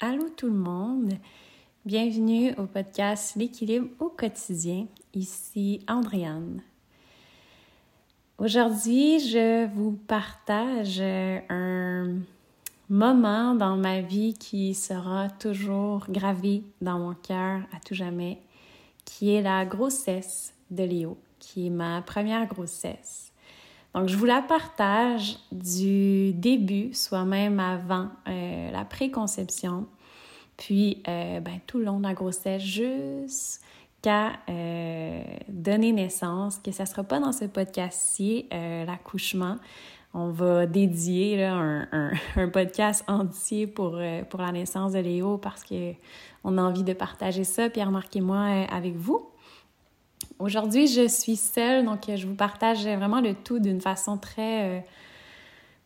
Allô tout le monde, bienvenue au podcast L'équilibre au quotidien. Ici Andréane. Aujourd'hui, je vous partage un moment dans ma vie qui sera toujours gravé dans mon cœur à tout jamais, qui est la grossesse de Léo, qui est ma première grossesse. Donc, je vous la partage du début, soit même avant euh, la préconception, puis euh, ben, tout le long de la grossesse jusqu'à euh, donner naissance, que ça ne sera pas dans ce podcast-ci, l'accouchement. On va dédier un, un, podcast entier pour, pour la naissance de Léo parce qu'on a envie de partager ça, Pierre et moi, avec vous. Aujourd'hui, je suis seule, donc je vous partage vraiment le tout d'une façon très, euh,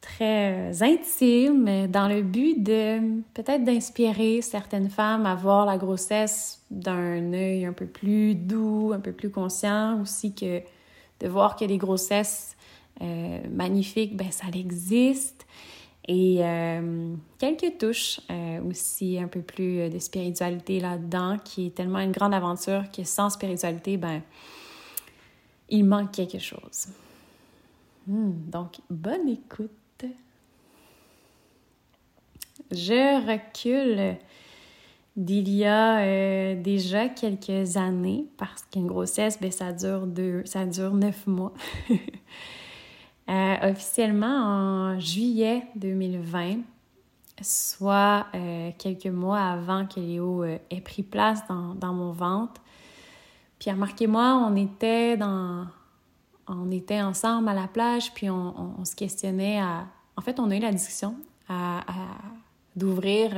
très euh, intime, dans le but de peut-être d'inspirer certaines femmes à voir la grossesse d'un œil un peu plus doux, un peu plus conscient, aussi que de voir que les grossesses euh, magnifiques, ben ça existe et euh, quelques touches euh, aussi un peu plus euh, de spiritualité là-dedans, qui est tellement une grande aventure que sans spiritualité, ben, il manque quelque chose. Hmm, donc, bonne écoute. Je recule d'il y a déjà quelques années parce qu'une grossesse, ben, ça dure deux, ça dure neuf mois. Euh, officiellement en juillet 2020, soit euh, quelques mois avant que Léo euh, ait pris place dans, mon ventre. Pierre Marc et moi, on était dans, on était ensemble à la plage, puis on, se questionnait à, en fait, on a eu la discussion à, d'ouvrir,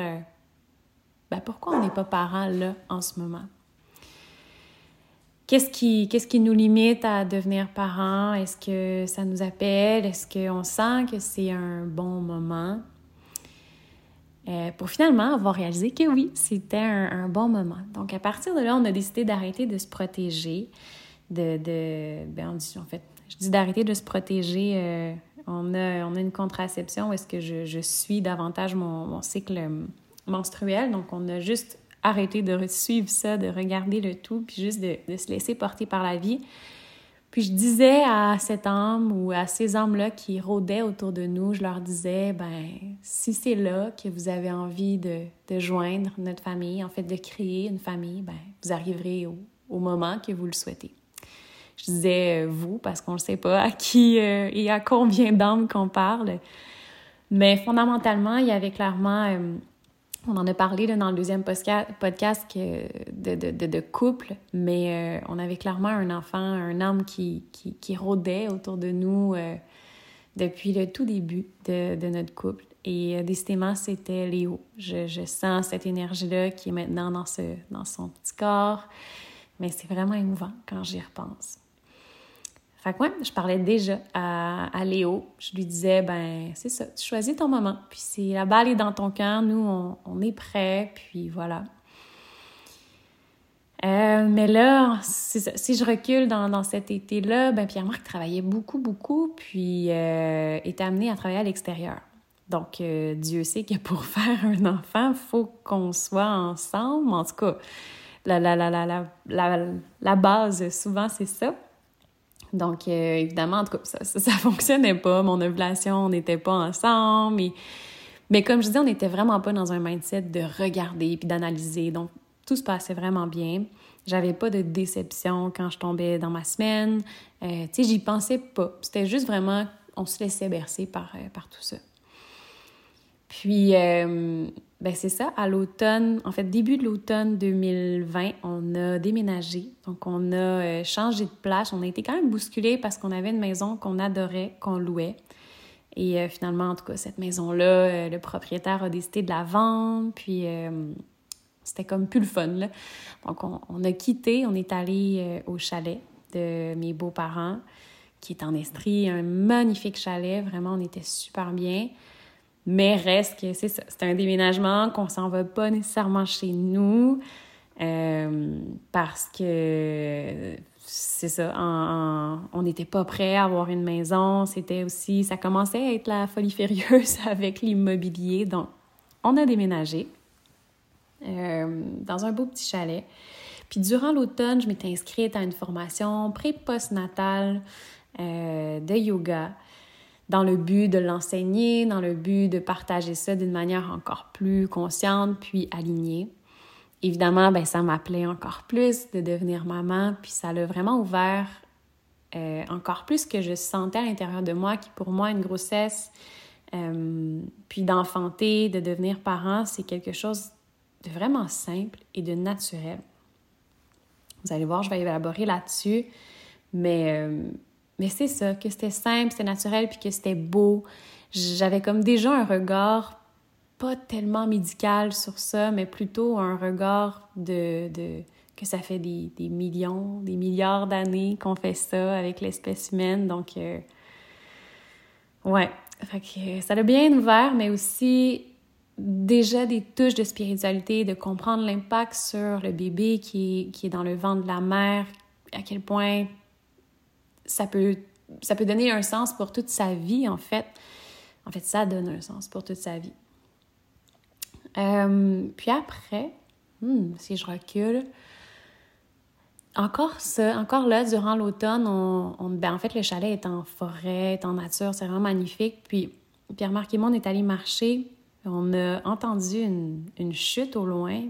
ben, pourquoi on n'est pas parents là en ce moment? Qu'est-ce qui, qu'est-ce qui nous limite à devenir parents? Est-ce que ça nous appelle? Est-ce qu'on sent que c'est un bon moment? Euh, pour finalement avoir réalisé que oui, c'était un, bon moment. Donc, à partir de là, on a décidé d'arrêter de se protéger. De, ben, en fait, je dis d'arrêter de se protéger. Euh, on, a, on a une contraception. Est-ce que je, je, suis davantage mon, mon cycle menstruel? Donc, on a juste arrêter de suivre ça, de regarder le tout, puis juste de, se laisser porter par la vie. Puis je disais à cet homme ou à ces hommes-là qui rôdaient autour de nous, je leur disais, ben si c'est là que vous avez envie de, joindre notre famille, en fait de créer une famille, ben vous arriverez au, moment que vous le souhaitez. Je disais euh, vous parce qu'on ne sait pas à qui euh, et à combien d'hommes qu'on parle, mais fondamentalement, il y avait clairement euh, on en a parlé dans le deuxième podcast de, de, de, couple, mais euh, on avait clairement un enfant, un homme qui, qui, rôdait autour de nous euh, depuis le tout début de, de notre couple. Et euh, décidément, c'était Léo. Je, je, sens cette énergie-là qui est maintenant dans, ce, dans son petit corps, mais c'est vraiment émouvant quand j'y repense. Fait que je parlais déjà à, à, Léo. Je lui disais, ben, c'est ça, tu choisis ton moment. Puis si la balle est dans ton cœur, nous, on, on est prêts, puis voilà. Euh, mais là, si je recule dans, dans cet été-là, ben Pierre-Marc travaillait beaucoup, beaucoup, puis euh, est amené à travailler à l'extérieur. Donc, euh, Dieu sait que pour faire un enfant, il faut qu'on soit ensemble. En tout cas, la, la, la, la, la, la base, souvent, c'est ça. Donc, euh, évidemment, en tout cas, ça, ça, fonctionnait pas. Mon ovulation, on n'était pas ensemble. Mais, comme je disais, on n'était vraiment pas dans un mindset de regarder puis d'analyser. Donc, tout se passait vraiment bien. J'avais pas de déception quand je tombais dans ma semaine. Euh, tu sais, j'y pensais pas. C'était juste vraiment, on se laissait bercer par, euh, par tout ça. Puis, ben c'est ça, à l'automne, en fait, début de l'automne 2020, on a déménagé. Donc, on a euh, changé de place. On a été quand même bousculés parce qu'on avait une maison qu'on adorait, qu'on louait. Et euh, finalement, en tout cas, cette maison-là, le propriétaire a décidé de la vendre. Puis, c'était comme plus le fun. Donc, on, on, a quitté, on est allé au chalet de mes beaux-parents, qui est en Estrie, un magnifique chalet. Vraiment, on était super bien. Mais reste que c'est. C'est un déménagement qu'on s'en va pas nécessairement chez nous euh, parce que c'est ça. on n'était pas prêt à avoir une maison. C'était aussi. Ça commençait à être la folie furieuse avec l'immobilier. Donc, on a déménagé. dans un beau petit chalet. Puis durant l'automne, je m'étais inscrite à une formation pré-postnatale de yoga dans le but de l'enseigner, dans le but de partager ça d'une manière encore plus consciente puis alignée. Évidemment, ben, ça m'appelait encore plus de devenir maman, puis ça l'a vraiment ouvert euh, encore plus que je sentais à l'intérieur de moi, qui pour moi, une grossesse, euh, puis d'enfanter, de devenir parent, c'est quelque chose de vraiment simple et de naturel. Vous allez voir, je vais élaborer là-dessus, mais euh, mais c'est ça, que c'était simple, c'était naturel, puis que c'était beau. J'avais comme déjà un regard pas tellement médical sur ça, mais plutôt un regard de, de que ça fait des, des millions, des milliards d'années qu'on fait ça avec l'espèce humaine. Donc, euh, ouais, fait que ça l'a bien ouvert, mais aussi déjà des touches de spiritualité, de comprendre l'impact sur le bébé qui qui est dans le ventre de la mère, à quel point ça peut, ça peut donner un sens pour toute sa vie, en fait. En fait, ça donne un sens pour toute sa vie. Euh, puis après, hmm, si je recule, encore ça, encore là, durant l'automne, on, ben en fait, le chalet est en forêt, est en nature, c'est vraiment magnifique. Puis Pierre-Marc et moi, on est allés marcher, on a entendu une, une chute au loin,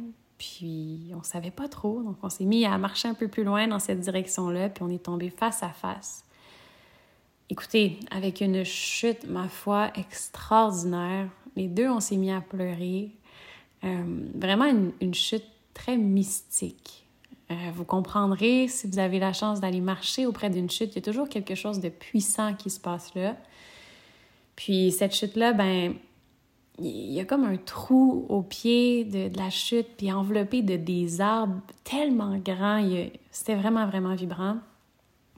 puis on savait pas trop, donc on s'est mis à marcher un peu plus loin dans cette direction-là, puis on est tombé face à face. Écoutez, avec une chute, ma foi, extraordinaire. Les deux, on s'est mis à pleurer. Euh, vraiment une, chute très mystique. Euh, vous comprendrez si vous avez la chance d'aller marcher auprès d'une chute, il y a toujours quelque chose de puissant qui se passe là. Puis cette chute-là, ben, il y a comme un trou au pied de, la chute, puis enveloppé de des arbres tellement grands. C'était vraiment, vraiment vibrant.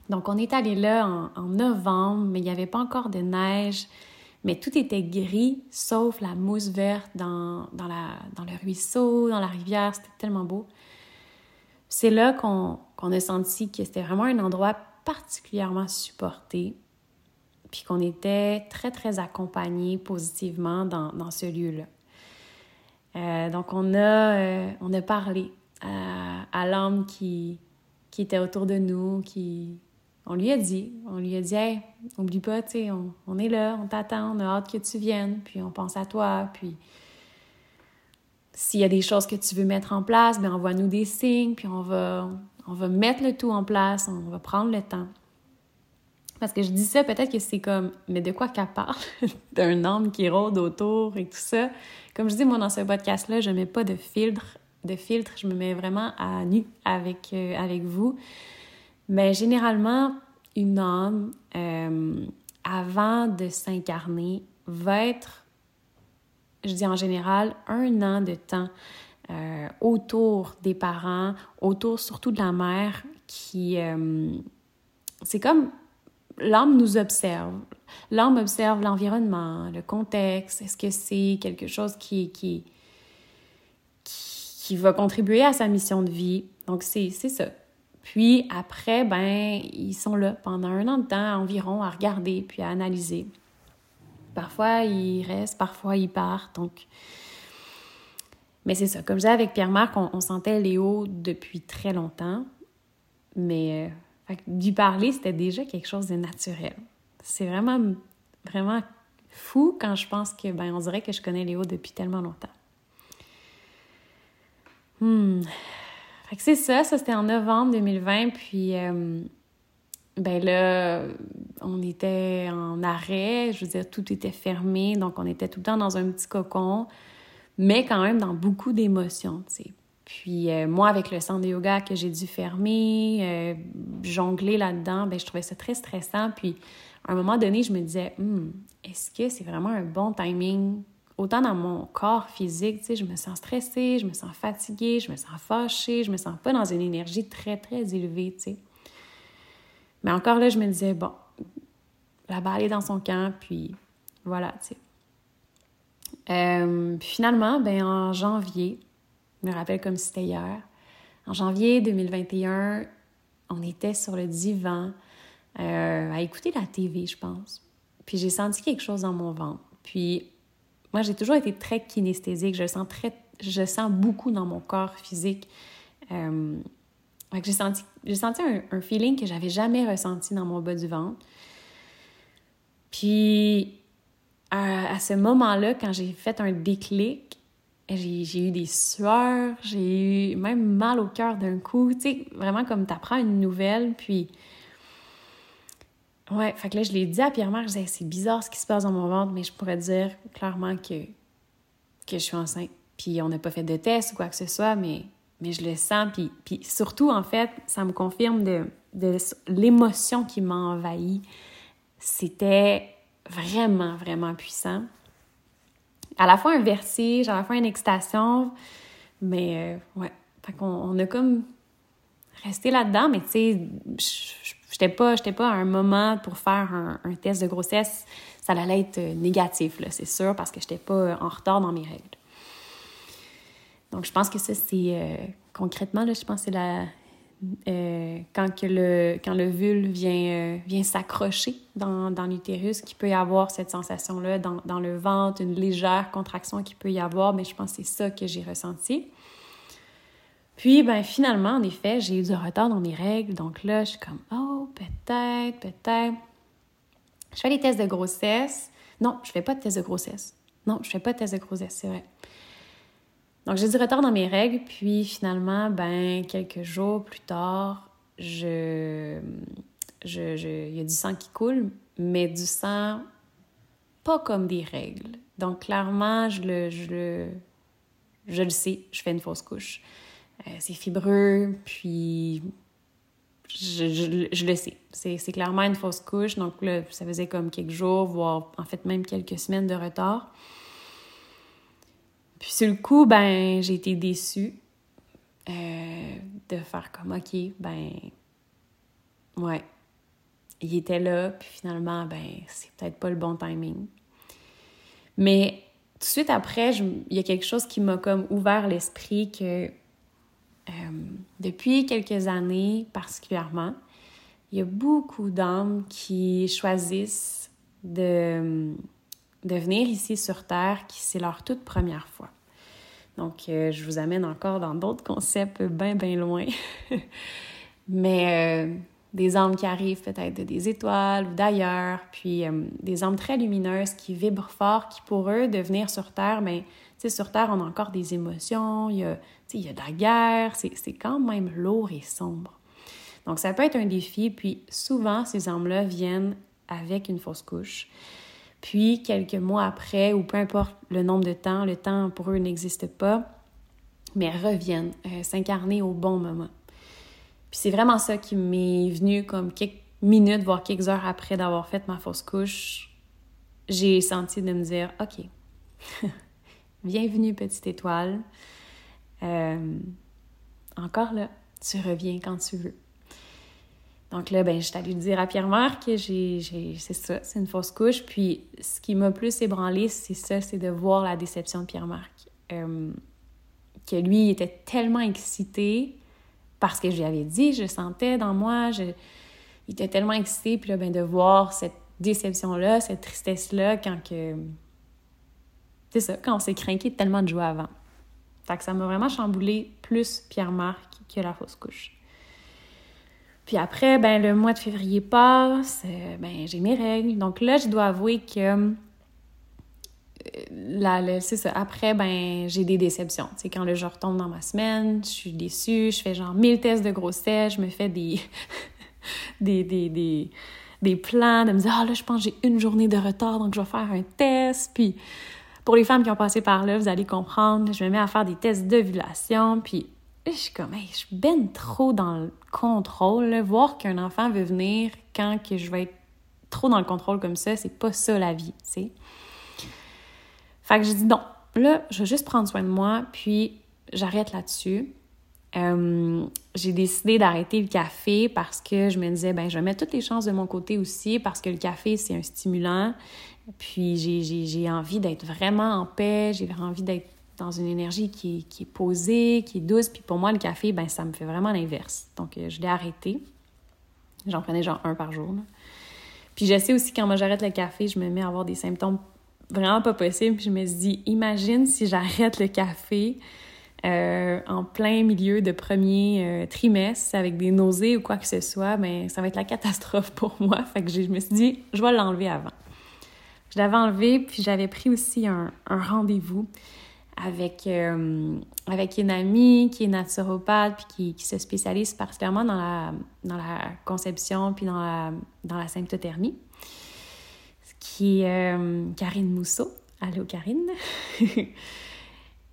Donc, on est allé là en, novembre, mais il n'y avait pas encore de neige, mais tout était gris, sauf la mousse verte dans, dans, la, dans le ruisseau, dans la rivière. C'était tellement beau. C'est là qu'on a senti que c'était vraiment un endroit particulièrement supporté, puis qu'on était très, très accompagnés positivement dans, dans ce lieu-là. Euh, donc, on a, euh, on a parlé à, l'homme qui, qui était autour de nous, qui... On lui a dit, on lui a dit, hey, oublie pas, tu sais, on, on, est là, on t'attend, on a hâte que tu viennes, puis on pense à toi, puis s'il y a des choses que tu veux mettre en place, bien, envoie-nous des signes, puis on va, on va mettre le tout en place, on va prendre le temps. Parce que je dis ça, peut-être que c'est comme, mais de quoi qu'elle parle? D'un homme qui rôde autour et tout ça. Comme je dis, moi, dans ce podcast-là, je ne mets pas de filtre, de filtre, je me mets vraiment à nu avec, euh, avec vous. Mais généralement, une âme, euh, avant de s'incarner, va être, je dis en général, un an de temps euh, autour des parents, autour surtout de la mère, qui... c'est comme l'âme nous observe. L'âme observe l'environnement, le contexte. Est-ce que c'est quelque chose qui, qui, qui va contribuer à sa mission de vie? Donc, c'est ça. Puis après, ben, ils sont là pendant un an de temps environ à regarder puis à analyser. Parfois, ils restent, parfois, ils partent. Donc, mais c'est ça. Comme je disais avec Pierre-Marc, on, on, sentait Léo depuis très longtemps. Mais euh, du parler, c'était déjà quelque chose de naturel. C'est vraiment, vraiment fou quand je pense que, ben, dirait que je connais Léo depuis tellement longtemps. Hmm. Fait que c'est ça, c'était en novembre 2020, puis euh, ben là, on était en arrêt, je veux dire, tout était fermé, donc on était tout le temps dans un petit cocon, mais quand même dans beaucoup d'émotions. Puis euh, moi, avec le centre de yoga que j'ai dû fermer, euh, jongler là-dedans, ben, je trouvais ça très stressant. Puis à un moment donné, je me disais, hmm, est-ce que c'est vraiment un bon timing? Autant dans mon corps physique, tu sais, je me sens stressée, je me sens fatiguée, je me sens fâchée, je me sens pas dans une énergie très, très élevée, tu sais. Mais encore là, je me disais, bon, la balle est dans son camp, puis voilà, tu sais. Euh, puis finalement, ben, en janvier, me rappelle comme si c'était hier. En janvier 2021, on était sur le divan euh, à écouter la TV, je pense. Puis j'ai senti quelque chose dans mon ventre. Puis moi, j'ai toujours été très kinesthésique. Je sens très, je sens beaucoup dans mon corps physique. Euh, j'ai senti, senti un, feeling que j'avais jamais ressenti dans mon bas du ventre. Puis, à, ce moment-là, quand j'ai fait un déclic, j'ai, eu des sueurs, j'ai eu même mal au cœur d'un coup. Tu sais, vraiment comme t'apprends une nouvelle, puis... Ouais, fait que là, je l'ai dit à Pierre-Marc, je disais, c'est bizarre ce qui se passe dans mon ventre, mais je pourrais dire clairement que, que je suis enceinte. Puis on n'a pas fait de test ou quoi que ce soit, mais mais je le sens. Puis, puis surtout, en fait, ça me confirme de, de l'émotion qui m'a envahi. C'était vraiment, vraiment puissant. À la fois un vertige, à la fois une excitation, mais euh, ouais. Fait qu'on on a comme resté là-dedans, mais tu sais, j'étais pas, pas à un moment pour faire un, un, test de grossesse. Ça allait être négatif, là, c'est sûr, parce que j'étais pas en retard dans mes règles. Donc, je pense que ça, c'est euh, concrètement, là, je pense que c'est la. Euh, quand, que le, quand le vulve vient, euh, vient s'accrocher dans, dans l'utérus, qu'il peut y avoir cette sensation-là dans, dans, le ventre, une légère contraction qu'il peut y avoir, mais je pense que c'est ça que j'ai ressenti. Puis, ben, finalement, en effet, j'ai eu du retard dans mes règles. Donc là, je suis comme, oh, peut-être, peut-être. Je fais les tests de grossesse. Non, je fais pas de tests de grossesse. Non, je fais pas de tests de grossesse, c'est vrai. Donc, j'ai du retard dans mes règles, puis finalement, ben, quelques jours plus tard, je, je, il y a du sang qui coule, mais du sang pas comme des règles. Donc, clairement, je le, je le, je le sais, je fais une fausse couche. Euh, c'est fibreux, puis je, je, le sais. C'est clairement une fausse couche. Donc là, ça faisait comme quelques jours, voire en fait même quelques semaines de retard. Puis sur le coup, ben, j'ai été déçue euh, de faire comme, OK, ben, ouais, il était là, puis finalement, ben, c'est peut-être pas le bon timing. Mais tout de suite après, il y a quelque chose qui m'a comme ouvert l'esprit que euh, depuis quelques années particulièrement, il y a beaucoup d'hommes qui choisissent de de venir ici sur Terre, qui c'est leur toute première fois. Donc, euh, je vous amène encore dans d'autres concepts bien, bien loin. Mais euh, des âmes qui arrivent peut-être de des étoiles ou d'ailleurs, puis euh, des âmes très lumineuses qui vibrent fort, qui pour eux, de venir sur Terre, mais tu sais, sur Terre, on a encore des émotions, il y a, il y a de la guerre, c'est quand même lourd et sombre. Donc, ça peut être un défi, puis souvent, ces âmes-là viennent avec une fausse couche. Puis, quelques mois après, ou peu importe le nombre de temps, le temps pour eux n'existe pas, mais reviennent euh, s'incarner au bon moment. Puis c'est vraiment ça qui m'est venu comme quelques minutes, voire quelques heures après d'avoir fait ma fausse couche. J'ai senti de me dire, OK, bienvenue petite étoile. Euh, encore là, tu reviens quand tu veux. Donc là, ben, je suis allée dire à Pierre-Marc que j'ai, c'est ça, c'est une fausse couche. Puis ce qui m'a plus ébranlé, c'est ça, c'est de voir la déception de Pierre-Marc. Euh, que lui, il était tellement excité parce que je lui avais dit, je sentais dans moi, je, il était tellement excité. Puis là, ben, de voir cette déception-là, cette tristesse-là, quand que. C'est ça, quand on s'est craqué tellement de joie avant. Fait que ça m'a vraiment chamboulé plus Pierre-Marc que la fausse couche. Puis après, ben, le mois de février passe, euh, ben, j'ai mes règles. Donc là, je dois avouer que euh, là, c'est ça. Après, ben, j'ai des déceptions. C'est quand le jour retombe dans ma semaine, je suis déçue, je fais genre 1000 tests de grossesse, je me fais des, des, des, des, des, plans de me dire, ah là, je pense que j'ai une journée de retard, donc je vais faire un test. Puis pour les femmes qui ont passé par là, vous allez comprendre, je me mets à faire des tests d'ovulation, puis je suis comme, hey, je suis ben trop dans le contrôle. Voir qu'un enfant veut venir quand que je vais être trop dans le contrôle comme ça, c'est pas ça la vie, tu sais. Fait que je dis non, là, je vais juste prendre soin de moi, puis j'arrête là-dessus. Euh, j'ai décidé d'arrêter le café parce que je me disais, ben, je vais mettre toutes les chances de mon côté aussi parce que le café, c'est un stimulant. Puis j'ai envie d'être vraiment en paix, j'ai envie d'être dans une énergie qui est, posée, qui est douce. Puis pour moi, le café, ben ça me fait vraiment l'inverse. Donc, euh, je l'ai arrêté. J'en prenais genre un par jour. Puis je sais aussi, quand moi j'arrête le café, je me mets à avoir des symptômes vraiment pas possible. Puis je me dit, imagine si j'arrête le café euh, en plein milieu de premier euh, trimestre avec des nausées ou quoi que ce soit, ben ça va être la catastrophe pour moi. Fait que je me suis dit, je vais l'enlever avant. Je l'avais enlevé, puis j'avais pris aussi un, rendez-vous avec, euh, avec une amie qui est naturopathe puis qui, qui, se spécialise particulièrement dans la, dans la conception puis dans la, dans la symptothermie, qui est Karine Mousseau. Allô, Karine!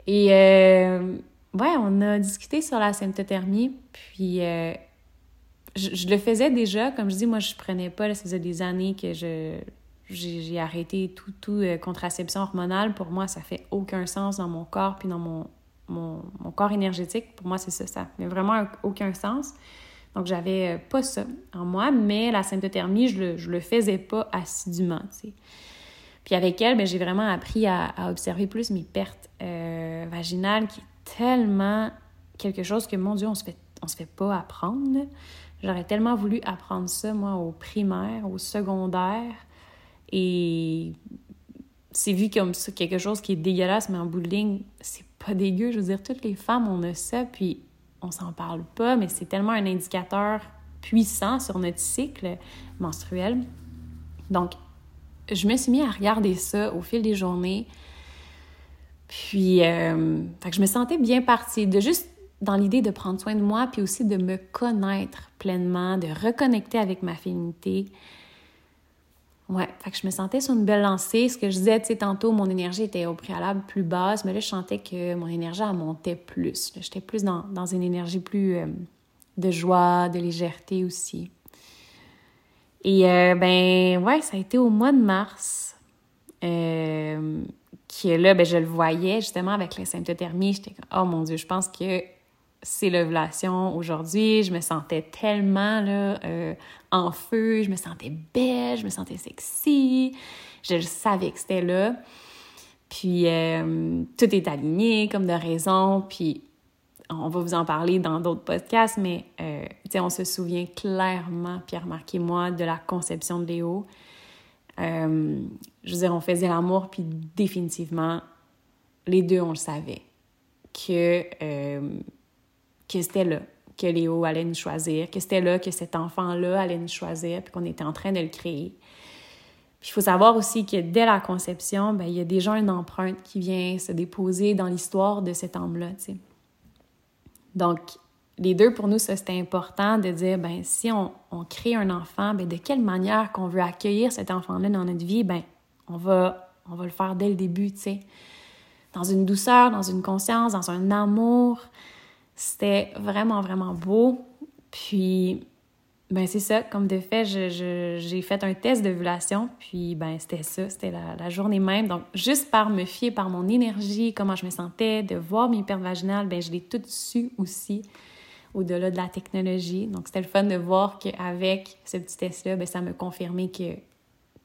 Et euh, ouais, on a discuté sur la symptothermie, puis euh, je, le faisais déjà, comme je dis, moi je prenais pas, ça faisait des années que je j'ai arrêté tout, tout euh, contraception hormonale. Pour moi, ça fait aucun sens dans mon corps puis dans mon, mon, mon corps énergétique. Pour moi, c'est ça, ça n'a vraiment aucun sens. Donc, j'avais pas ça en moi, mais la symptothermie, je le, je le faisais pas assidûment. Puis avec elle, ben, j'ai vraiment appris à, observer plus mes pertes euh, vaginales, qui est tellement quelque chose que, mon Dieu, on se fait, on se fait pas apprendre. J'aurais tellement voulu apprendre ça, moi, au primaire, au secondaire. Et c'est vu comme quelque chose qui est dégueulasse, mais en bout de ligne, c'est pas dégueu. Je veux dire, toutes les femmes, on a ça, puis on s'en parle pas, mais c'est tellement un indicateur puissant sur notre cycle menstruel. Donc, je me suis mis à regarder ça au fil des journées. Puis, euh, je me sentais bien partie, de juste dans l'idée de prendre soin de moi, puis aussi de me connaître pleinement, de reconnecter avec ma féminité. Ouais, fait que je me sentais sur une belle lancée. Ce que je disais, tu sais, tantôt, mon énergie était au préalable plus basse, mais là, je sentais que mon énergie, elle montait plus. J'étais plus dans, dans, une énergie plus euh, de joie, de légèreté aussi. Et euh, ben ouais, ça a été au mois de mars. Euh, qui là, ben, je le voyais justement avec la symptothermie. J'étais comme, oh mon Dieu, je pense que c'est l'ovulation aujourd'hui. Je me sentais tellement là, euh, en feu, je me sentais belle, je me sentais sexy. Je savais que c'était là. Puis tout est aligné comme de raison. Puis on va vous en parler dans d'autres podcasts, mais euh, on se souvient clairement, Pierre-Marc et moi, de la conception de Léo. Euh, je veux dire, on faisait l'amour, puis définitivement, les deux, on le savait, que, euh, que c'était là, que Léo allait nous choisir, que c'était là, que cet enfant-là allait nous choisir, puis qu'on était en train de le créer. Puis il faut savoir aussi que dès la conception, ben, il y a déjà une empreinte qui vient se déposer dans l'histoire de cet homme-là. Donc, les deux, pour nous, c'était important de dire, ben si on, crée un enfant, ben de quelle manière qu'on veut accueillir cet enfant-là dans notre vie, ben on va, on va le faire dès le début, tu. Dans une douceur, dans une conscience, dans un amour. C'était vraiment, vraiment beau. Puis, ben c'est ça, comme de fait, j'ai fait un test d'ovulation, puis ben c'était ça, c'était la, journée même. Donc, juste par me fier, par mon énergie, comment je me sentais, de voir mes pertes vaginales, ben je l'ai tout su aussi, au-delà de la technologie. Donc, c'était le fun de voir qu'avec ce petit test-là, ben ça me confirmait que,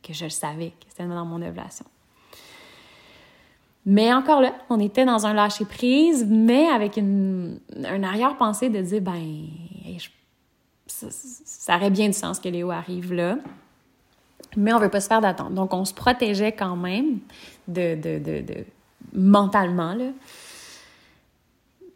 que je le savais, que c'était dans mon ovulation. Mais encore là, on était dans un lâcher-prise, mais avec une, un arrière-pensée de dire, ben, je ça, aurait bien du sens que Léo arrive là. Mais on veut pas se faire d'attendre. Donc, on se protégeait quand même de, de, de, mentalement, là.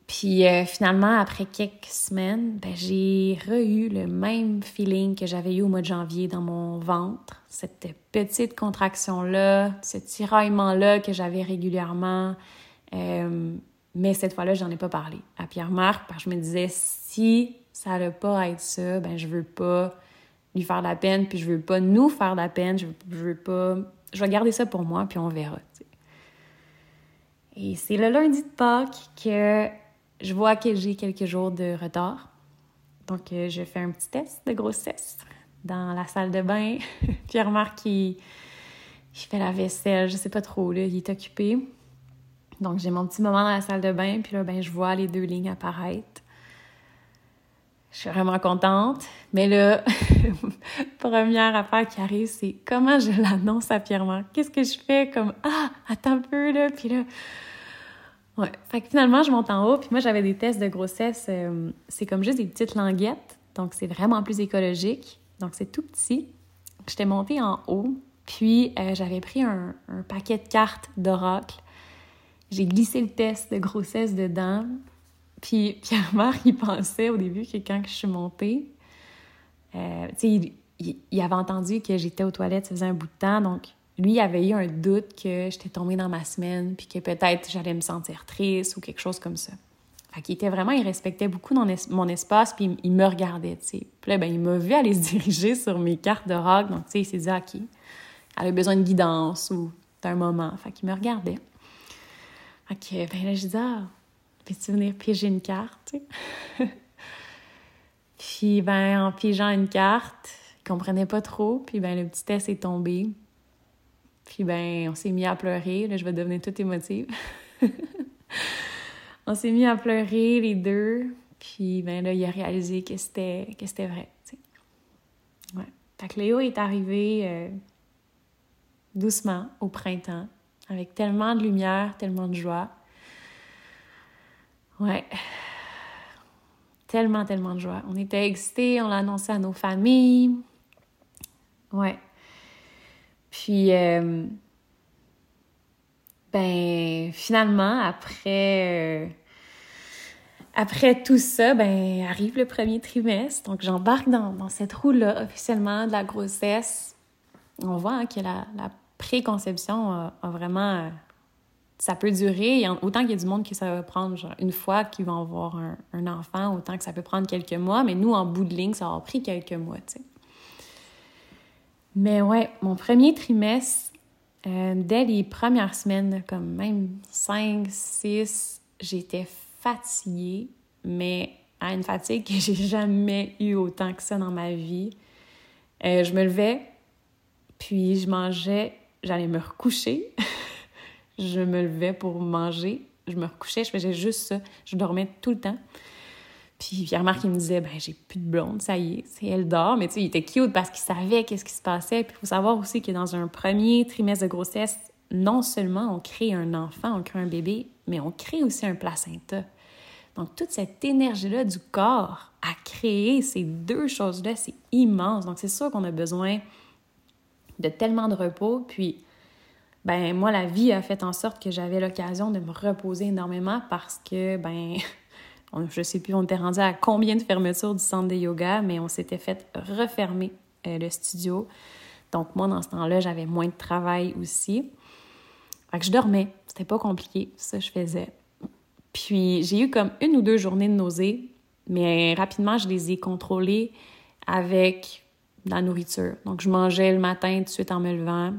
Puis euh, finalement, après quelques semaines, ben, j'ai re-eu le même feeling que j'avais eu au mois de janvier dans mon ventre. Cette petite contraction-là, ce tiraillement-là que j'avais régulièrement. Euh, mais cette fois-là, j'en ai pas parlé à Pierre-Marc parce que je me disais, si ça n'a pas être ça, ben je veux pas lui faire de la peine, puis je veux pas nous faire de la peine, je veux, veux pas... Je vais garder ça pour moi, puis on verra, Et c'est le lundi de Pâques que je vois que j'ai quelques jours de retard. Donc, euh, je fais un petit test de grossesse dans la salle de bain. Pierre-Marc, il, il fait la vaisselle, je sais pas trop, là, il est occupé. Donc, j'ai mon petit moment dans la salle de bain, puis là, ben, je vois les deux lignes apparaître. Je suis vraiment contente. Mais là, première affaire qui arrive, c'est comment je l'annonce à Pierre-Marc? Qu'est-ce que je fais? Comme Ah, attends un peu là, puis là. Ouais. Fait que finalement, je monte en haut, puis moi, j'avais des tests de grossesse. Euh, c'est comme juste des petites languettes, donc c'est vraiment plus écologique. Donc c'est tout petit. J'étais montée en haut, Puis, euh, j'avais pris un, paquet de cartes d'oracle. J'ai glissé le test de grossesse dedans. Puis, Pierre-Marc, il pensait au début que quand je suis montée, euh, tu sais, il, avait entendu que j'étais aux toilettes, ça faisait un bout de temps. Donc, lui, il avait eu un doute que j'étais tombée dans ma semaine, puis que peut-être j'allais me sentir triste ou quelque chose comme ça. Fait qu'il était vraiment, il respectait beaucoup mon, espace, puis il, me regardait, tu sais. Puis ben, il m'a vu aller se diriger sur mes cartes de rock, donc, tu sais, il s'est dit, OK, elle a besoin de guidance ou d'un moment. Fait qu'il me regardait. Fait que, ben là, je dis, ah, peux-tu venir piéger une carte, Puis, ben, en piégeant une carte, il comprenait pas trop, puis ben, le petit test est tombé. Puis, ben, on s'est mis à pleurer. Là, je vais devenir toute émotive. on s'est mis à pleurer les deux. Puis ben là, il a réalisé que c'était, que c'était vrai. Ouais. Fait Léo est arrivé euh, doucement au printemps, avec tellement de lumière, tellement de joie. Ouais. Tellement, tellement de joie. On était excités, on l'a annoncé à nos familles. Ouais. Puis, euh, ben, finalement, après, euh, après tout ça, ben, arrive le premier trimestre. Donc, j'embarque dans, cette roue-là officiellement de la grossesse. On voit hein, que la, la préconception a, vraiment. ça peut durer. Autant qu'il y a du monde que ça va prendre une fois qu'ils vont avoir un, enfant, autant que ça peut prendre quelques mois. Mais nous, en bout de ligne, ça a pris quelques mois, tu sais. Mais ouais, mon premier trimestre, euh, dès les premières semaines, comme même 5, 6, j'étais fatiguée, mais à une fatigue que j'ai jamais eu autant que ça dans ma vie. Euh, je me levais, puis je mangeais, j'allais me recoucher. je me levais pour manger, je me recouchais, je faisais juste ça. Je dormais tout le temps. Puis Pierre-Marc, il me disait, ben j'ai plus de blonde, ça y est, c'est elle dort. Mais tu sais, il était cute parce qu'il savait qu'est-ce qui se passait. Puis il faut savoir aussi que dans un premier trimestre de grossesse, non seulement on crée un enfant, on crée un bébé, mais on crée aussi un placenta. Donc toute cette énergie-là du corps à créer ces deux choses-là, c'est immense. Donc c'est sûr qu'on a besoin de tellement de repos. Puis, ben moi, la vie a fait en sorte que j'avais l'occasion de me reposer énormément parce que, ben je sais plus, on était rendu à combien de fermetures du centre de yoga, mais on s'était fait refermer euh, le studio. Donc, moi, dans ce temps-là, j'avais moins de travail aussi. Fait que je dormais. C'était pas compliqué. Ça, je faisais. Puis, j'ai eu comme une ou deux journées de nausées, mais rapidement, je les ai contrôlées avec la nourriture. Donc, je mangeais le matin tout de suite en me levant.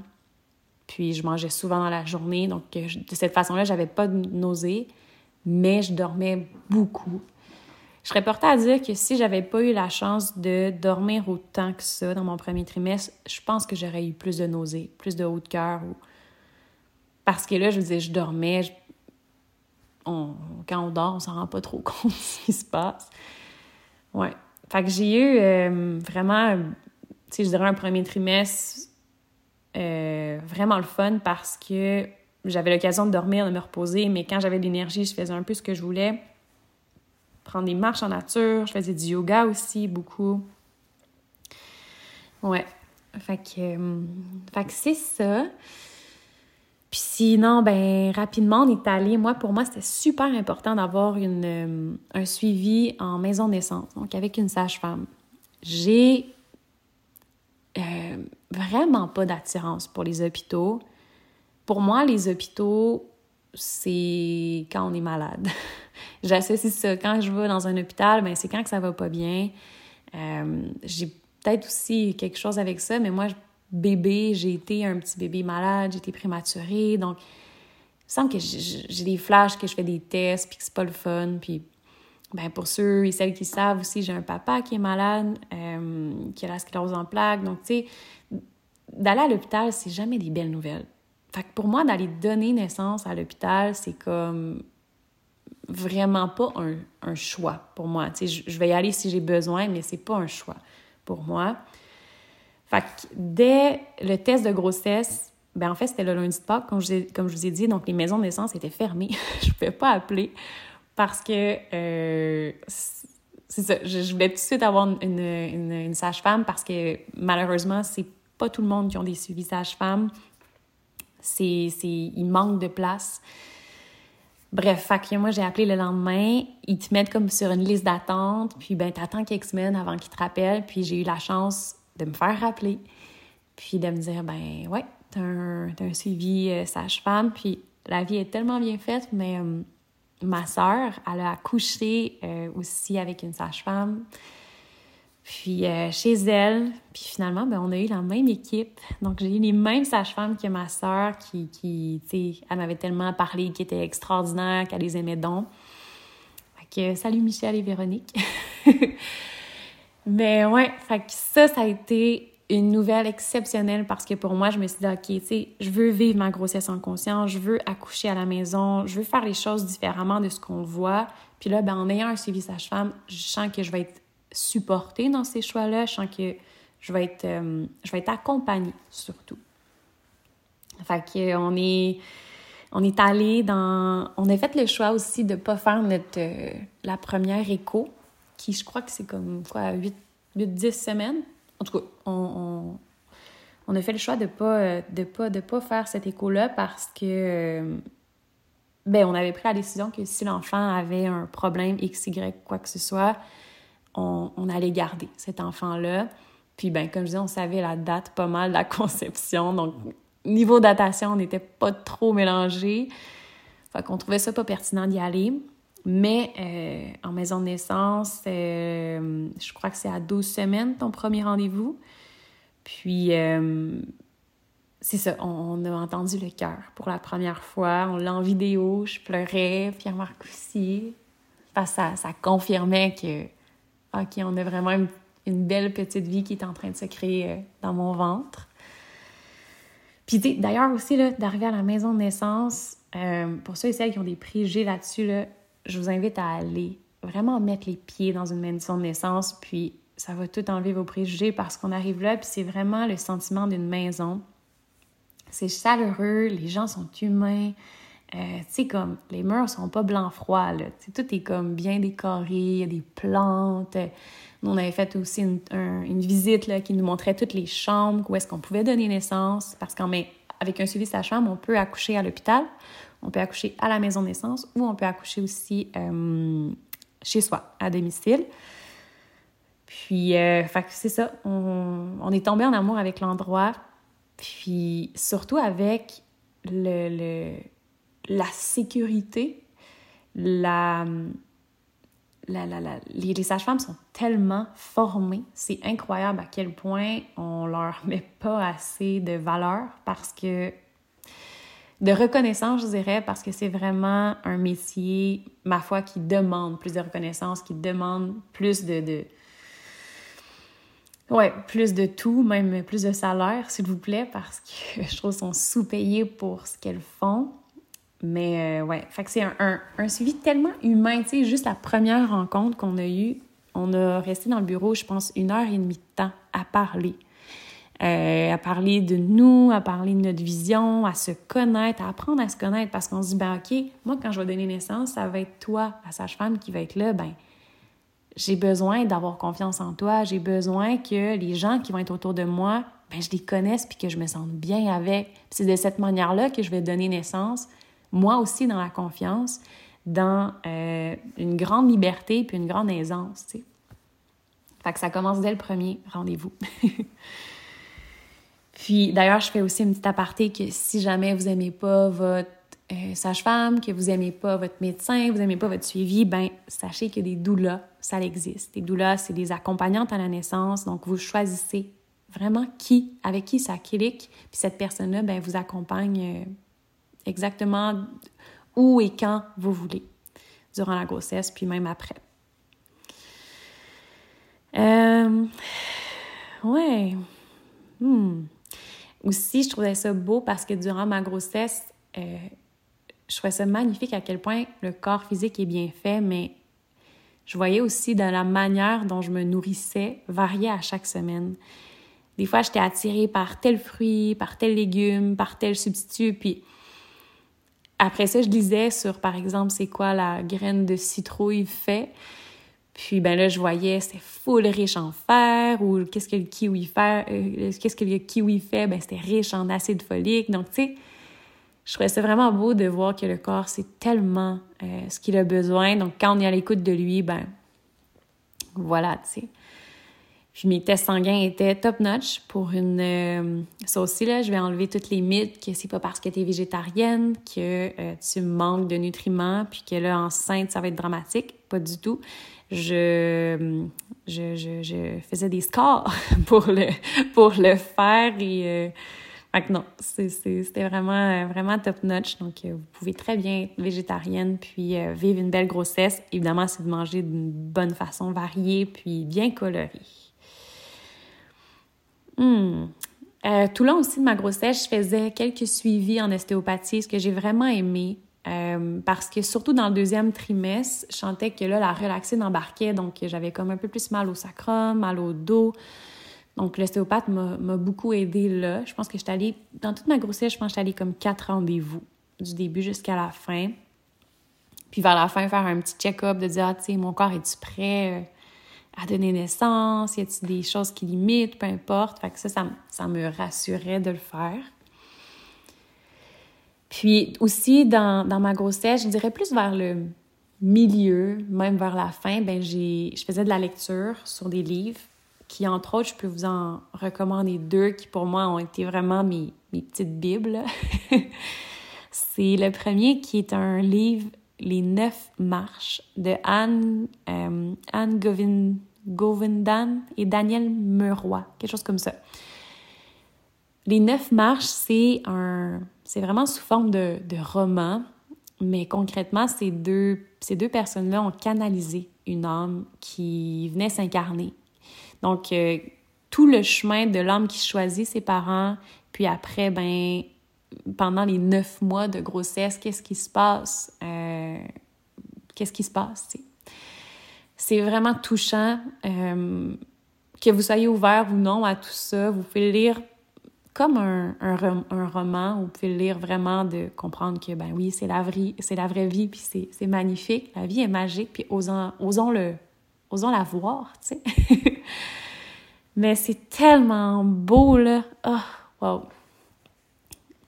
Puis, je mangeais souvent dans la journée. Donc, de cette façon-là, j'avais pas de nausées mais je dormais beaucoup. Je serais portée à dire que si j'avais pas eu la chance de dormir autant que ça dans mon premier trimestre, je pense que j'aurais eu plus de nausées, plus de haut de cœur. Parce que là, je vous disais, je dormais. quand on dort, on s'en rend pas trop compte ce qui se passe. Ouais. Fait que j'ai eu euh, vraiment, tu je dirais un premier trimestre euh, vraiment le fun parce que j'avais l'occasion de dormir, de me reposer, mais quand j'avais de l'énergie, je faisais un peu ce que je voulais. Prendre des marches en nature, je faisais du yoga aussi, beaucoup. Ouais. Fait que, euh, c'est ça. Puis sinon, ben rapidement, on est allé. Moi, pour moi, c'était super important d'avoir euh, un suivi en maison de naissance, donc avec une sage-femme. J'ai euh, vraiment pas d'attirance pour les hôpitaux. Pour moi, les hôpitaux, c'est quand on est malade. J'associe ça. Quand je vais dans un hôpital, ben c'est quand que ça va pas bien. Euh, j'ai peut-être aussi quelque chose avec ça, mais moi, bébé, j'ai été un petit bébé malade, j'ai été prématurée, donc il me semble que j'ai des flashs, que je fais des tests, puis que c'est pas le fun, puis ben pour ceux et celles qui savent aussi, j'ai un papa qui est malade, euh, qui a la sclérose en plaques, donc tu sais, d'aller à l'hôpital, c'est jamais des belles nouvelles. Fait que pour moi, d'aller donner naissance à l'hôpital, c'est comme vraiment pas un, choix pour moi. Tu sais, je vais y aller si j'ai besoin, mais c'est pas un choix pour moi. Fait que dès le test de grossesse, ben en fait, c'était le lundi de Pâques, comme je, comme je vous ai dit, donc les maisons de naissance étaient fermées. je ne pouvais pas appeler parce que euh, c'est ça, je, voulais tout de suite avoir une, une, sage-femme parce que malheureusement, c'est pas tout le monde qui ont des suivis sages-femmes. C'est, il manque de place. Bref, fait moi, j'ai appelé le lendemain. Ils te mettent comme sur une liste d'attente. Puis, ben, t'attends quelques semaines avant qu'ils te rappellent. Puis, j'ai eu la chance de me faire rappeler. Puis, de me dire, ben, ouais, t'as un, un suivi euh, sage-femme. Puis, la vie est tellement bien faite, mais euh, ma sœur, elle a accouché euh, aussi avec une sage-femme. Puis euh, chez elle, puis finalement, ben, on a eu la même équipe. Donc, j'ai eu les mêmes sages-femmes que ma sœur qui, qui tu sais, elle m'avait tellement parlé, qui était extraordinaire, qu'elle les aimait donc. Fait que, salut Michel et Véronique. Mais ouais, fait que ça, ça a été une nouvelle exceptionnelle parce que pour moi, je me suis dit, OK, tu sais, je veux vivre ma grossesse en conscience, je veux accoucher à la maison, je veux faire les choses différemment de ce qu'on voit. Puis là, ben, en ayant un suivi sage-femme, je sens que je vais être supporter dans ces choix-là. Je sens que je vais être, euh, je vais être accompagnée surtout. Fait qu'on est, on est allé dans... On a fait le choix aussi de ne pas faire notre, euh, la première écho, qui je crois que c'est comme quoi, 8-10 semaines. En tout cas, on, on, a fait le choix de ne pas, de pas, de pas faire cette écho-là parce que... ben, on avait pris la décision que si l'enfant avait un problème X, Y, quoi que ce soit, on, allait garder cet enfant-là. Puis, ben, comme je disais, on savait la date pas mal de la conception. Donc, niveau datation, on n'était pas trop mélangés. Fait qu'on trouvait ça pas pertinent d'y aller. Mais euh, en maison de naissance, euh, je crois que c'est à 12 semaines ton premier rendez-vous. Puis, euh, c'est ça, on, a entendu le cœur pour la première fois. On l'a en vidéo, je pleurais, Pierre-Marc aussi. ça, ça confirmait que OK, on a vraiment une, belle petite vie qui est en train de se créer euh, dans mon ventre. Puis d'ailleurs aussi, d'arriver à la maison de naissance, euh, pour ceux et celles qui ont des préjugés là-dessus, là, je vous invite à aller vraiment mettre les pieds dans une maison de naissance, puis ça va tout enlever vos préjugés parce qu'on arrive là, puis c'est vraiment le sentiment d'une maison. C'est chaleureux, les gens sont humains, euh, tu sais, comme les murs sont pas blanc froid, là. tout est comme bien décoré, il y a des plantes. Nous, on avait fait aussi une, une visite là, qui nous montrait toutes les chambres, où est-ce qu'on pouvait donner naissance, parce qu'avec un suivi sage-femme, on peut accoucher à l'hôpital, on peut accoucher à la maison de naissance ou on peut accoucher aussi euh, chez soi, à domicile. Puis, euh, c'est ça, on, on, est tombé en amour avec l'endroit, puis surtout avec le, le la sécurité, la, la, la, les, sages-femmes sont tellement formées. C'est incroyable à quel point on leur met pas assez de valeur parce que de reconnaissance, je dirais, parce que c'est vraiment un métier, ma foi, qui demande plus de reconnaissance, qui demande plus de, de Ouais, plus de tout, même plus de salaire, s'il vous plaît, parce que je trouve qu'elles sont sous-payées pour ce qu'elles font. Mais euh, ouais, fait que c'est un, un, suivi tellement humain. Tu sais, juste la première rencontre qu'on a eue, on a resté dans le bureau, je pense, une heure et demie de temps à parler. Euh, à parler de nous, à parler de notre vision, à se connaître, à apprendre à se connaître parce qu'on se dit, ben OK, moi, quand je vais donner naissance, ça va être toi, la sage-femme, qui va être là. Ben, j'ai besoin d'avoir confiance en toi, j'ai besoin que les gens qui vont être autour de moi, ben, je les connaisse puis que je me sente bien avec. c'est de cette manière-là que je vais donner naissance moi aussi dans la confiance, dans euh, une grande liberté puis une grande aisance, tu sais. Fait que ça commence dès le premier rendez-vous. puis d'ailleurs, je fais aussi une petite aparté que si jamais vous aimez pas votre euh, sage-femme, que vous aimez pas votre médecin, vous aimez pas votre suivi, ben sachez que des doulas, ça existe. Des doulas, c'est des accompagnantes à la naissance, donc vous choisissez vraiment qui, avec qui ça clique, puis cette personne-là, ben vous accompagne euh, exactement où et quand vous voulez, durant la grossesse, puis même après. Euh, ouais. Hmm. Aussi, je trouvais ça beau parce que durant ma grossesse, euh, je trouvais ça magnifique à quel point le corps physique est bien fait, mais je voyais aussi dans la manière dont je me nourrissais varier à chaque semaine. Des fois, j'étais attirée par tel fruit, par tel légume, par tel substitut, puis après ça, je lisais sur, par exemple, c'est quoi la graine de citrouille fait. Puis ben là, je voyais, c'était full riche en fer, ou qu'est-ce que le kiwi fait, euh, qu'est-ce que le fait, ben c'était riche en acide folique. Donc, tu sais, je trouvais ça vraiment beau de voir que le corps, c'est tellement euh, ce qu'il a besoin. Donc, quand on est à l'écoute de lui, ben voilà, tu sais. Puis mes tests sanguins étaient top-notch pour une... Euh, ça aussi, là, je vais enlever toutes les mythes que c'est pas parce que tu es végétarienne que tu manques de nutriments, puis que là, enceinte, ça va être dramatique. Pas du tout je, je, je, faisais des scores pour le, pour le faire et euh, fait non, c'était vraiment, vraiment top-notch. Donc, euh, vous pouvez très bien être végétarienne puis euh, vivre une belle grossesse. Évidemment, c'est de manger d'une bonne façon, variée puis bien colorée. Hmm. tout le long aussi de ma grossesse, je faisais quelques suivis en ostéopathie, ce que j'ai vraiment aimé. Euh, parce que surtout dans le deuxième trimestre, je sentais que là, la relaxine embarquait, donc j'avais comme un peu plus mal au sacrum, mal au dos. Donc l'ostéopathe m'a beaucoup aidé là. Je pense que j'étais allée, dans toute ma grossesse, je pense que j'étais allée comme quatre rendez-vous, du début jusqu'à la fin. Puis vers la fin, faire un petit check-up de dire, ah, tu sais, mon corps, est-tu prêt? euh, à donner naissance? Y a-t-il des choses qui limitent? Peu importe. Fait que ça, ça, me rassurait de le faire. Puis aussi, dans, ma grossesse, je dirais plus vers le milieu, même vers la fin, ben je faisais de la lecture sur des livres qui, entre autres, je peux vous en recommander deux qui, pour moi, ont été vraiment mes petites bibles. C'est le premier qui est un livre, Les Neuf Marches, de Anne, euh, Anne Govindan et Daniel Meroy, quelque chose comme ça. Les Neuf Marches, c'est un c'est vraiment sous forme de, de roman, mais concrètement, ces deux, ces deux personnes-là ont canalisé une âme qui venait s'incarner. Donc, euh, tout le chemin de l'âme qui choisit ses parents, puis après, ben, pendant les neuf mois de grossesse, qu'est-ce qui se passe? Euh, qu'est-ce qui se passe? C'est vraiment touchant. Euh, que vous soyez ouvert ou non à tout ça, vous pouvez lire comme un, un, roman vous pouvez lire vraiment de comprendre que, ben oui, c'est la, vraie, c'est la vraie vie, puis c'est, c'est magnifique. La vie est magique, puis osons, la voir, tu sais. Mais c'est tellement beau, là. Oh, wow.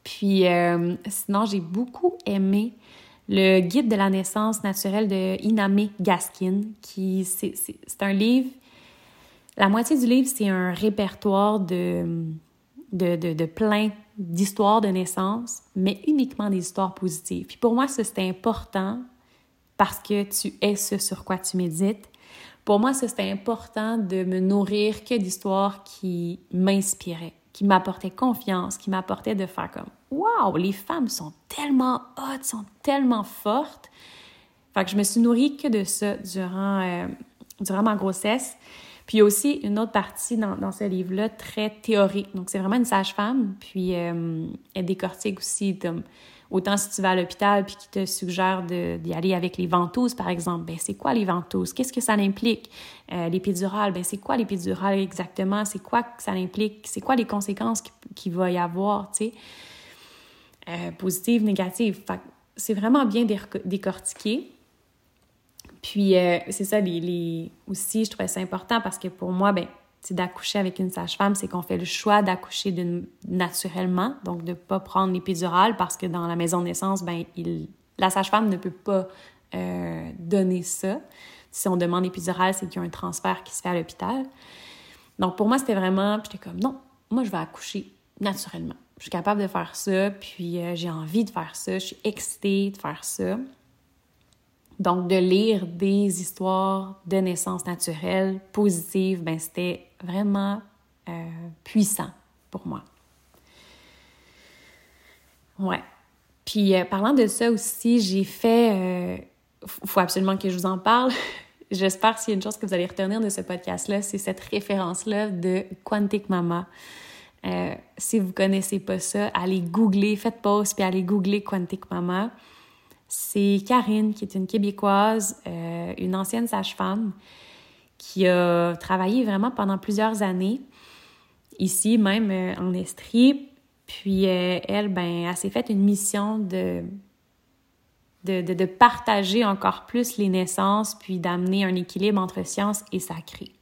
Puis euh, sinon, j'ai beaucoup aimé le guide de la naissance naturelle de Iname Gaskin, qui c'est, un livre. La moitié du livre, c'est un répertoire de de, de, de plein d'histoires de naissance, mais uniquement des histoires positives. Puis pour moi, c'était important parce que tu es ce sur quoi tu médites. Pour moi, c'était important de me nourrir que d'histoires qui m'inspiraient, qui m'apportaient confiance, qui m'apportaient de faire comme Waouh, les femmes sont tellement hautes, sont tellement fortes. Fait que je me suis nourrie que de ça durant, euh, durant ma grossesse. Puis aussi une autre partie dans, dans ce livre-là très théorique. Donc c'est vraiment une sage-femme, puis euh, elle décortique aussi autant si tu vas à l'hôpital puis qui te suggère d'y aller avec les ventouses, par exemple, ben c'est quoi les ventouses? Qu'est-ce que ça implique? Euh, l'épidurale, ben c'est quoi l'épidurale exactement? C'est quoi que ça implique? C'est quoi les conséquences qu'il va y avoir, tu sais? Euh, positives, c'est vraiment bien décortiqué. Puis euh, c'est ça, les, aussi, je trouvais ça important parce que pour moi, ben, d'accoucher avec une sage-femme, c'est qu'on fait le choix d'accoucher naturellement, donc de ne pas prendre l'épidurale parce que dans la maison de naissance, ben, il, la sage-femme ne peut pas euh, donner ça. Si on demande l'épidurale, c'est qu'il y a un transfert qui se fait à l'hôpital. Donc pour moi, c'était vraiment, j'étais comme non, moi je vais accoucher naturellement. Je suis capable de faire ça, puis euh, j'ai envie de faire ça, je suis excitée de faire ça. Donc, de lire des histoires de naissance naturelle positives, ben, c'était vraiment euh, puissant pour moi. Ouais. Puis, euh, parlant de ça aussi, j'ai fait. Faut absolument que je vous en parle. J'espère s'il y a une chose que vous allez retenir de ce podcast-là, c'est cette référence-là de Quantic Mama. Si vous connaissez pas ça, allez googler, faites pause puis allez googler Quantic Mama c'est Karine, qui est une Québécoise, euh, une ancienne sage-femme, qui a travaillé vraiment pendant plusieurs années, ici même euh, en Estrie. Puis euh, elle, ben, elle s'est faite une mission de de, de, de partager encore plus les naissances, puis d'amener un équilibre entre science et sacré.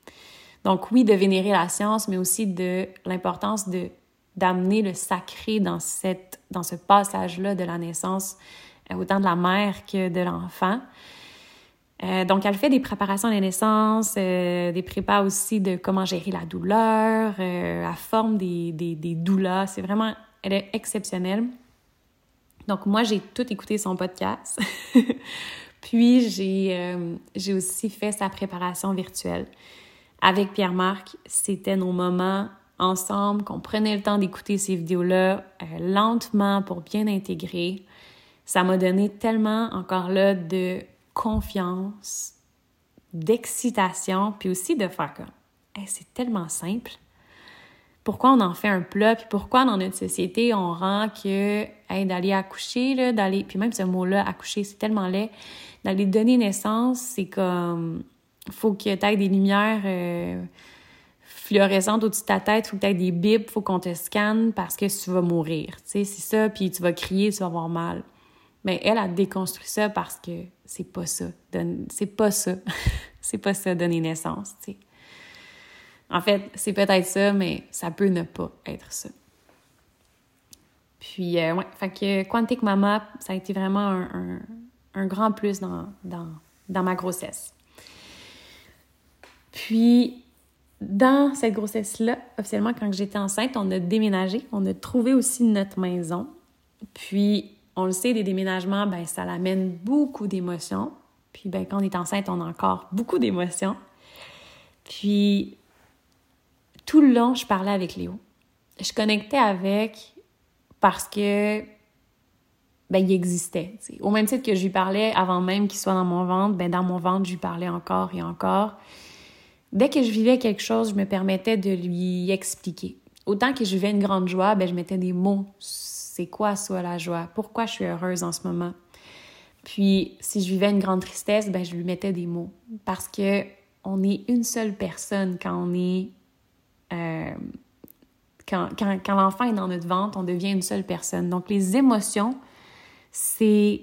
Donc oui, de vénérer la science, mais aussi de l'importance de d'amener le sacré dans ce passage-là de la naissance, euh, autant de la mère que de l'enfant. Euh, donc, elle fait des préparations à la naissance, euh, des prépas aussi de comment gérer la douleur, euh, la forme des, des, des doulas. C'est vraiment, elle est exceptionnelle. Donc, moi, j'ai tout écouté son podcast. Puis, j'ai aussi fait sa préparation virtuelle. Avec Pierre-Marc, c'était nos moments ensemble, qu'on prenait le temps d'écouter ces vidéos-là lentement pour bien intégrer. Ça m'a donné tellement, encore là, de confiance, d'excitation, puis aussi de faire comme c'est tellement simple. Pourquoi on en fait un plat, puis pourquoi dans notre société on rend que d'aller accoucher, d'aller, puis même ce mot-là, accoucher, c'est tellement laid, d'aller donner naissance, c'est comme, faut que tu aies des lumières euh, fluorescentes au-dessus de ta tête, faut que tu aies des bips, faut qu'on te scanne parce que tu vas mourir, tu sais, c'est ça, puis tu vas crier, tu vas avoir mal. Mais elle a déconstruit ça parce que c'est pas ça. C'est pas ça. c'est pas ça, donner naissance, tu sais. En fait, c'est peut-être ça, mais ça peut ne pas être ça. Puis, euh, ouais, fait que Quantic Mama, ça a été vraiment un, un, grand plus dans, dans, dans ma grossesse. Puis, dans cette grossesse-là, officiellement, quand j'étais enceinte, on a déménagé. On a trouvé aussi notre maison. Puis, on le sait, des déménagements, ben, ça l'amène beaucoup d'émotions. Puis ben, quand on est enceinte, on a encore beaucoup d'émotions. Puis tout le long, je parlais avec Léo. Je connectais avec parce que ben, il existait. Au même titre que je lui parlais avant même qu'il soit dans mon ventre, ben, dans mon ventre, je lui parlais encore et encore. Dès que je vivais quelque chose, je me permettais de lui expliquer. Autant que je vivais une grande joie, ben, je mettais des mots c'est quoi ça la joie, pourquoi je suis heureuse en ce moment? Puis si je vivais une grande tristesse, ben je lui mettais des mots parce que on est une seule personne quand on est euh, quand, quand, quand l'enfant est dans notre ventre, on devient une seule personne. Donc les émotions, c'est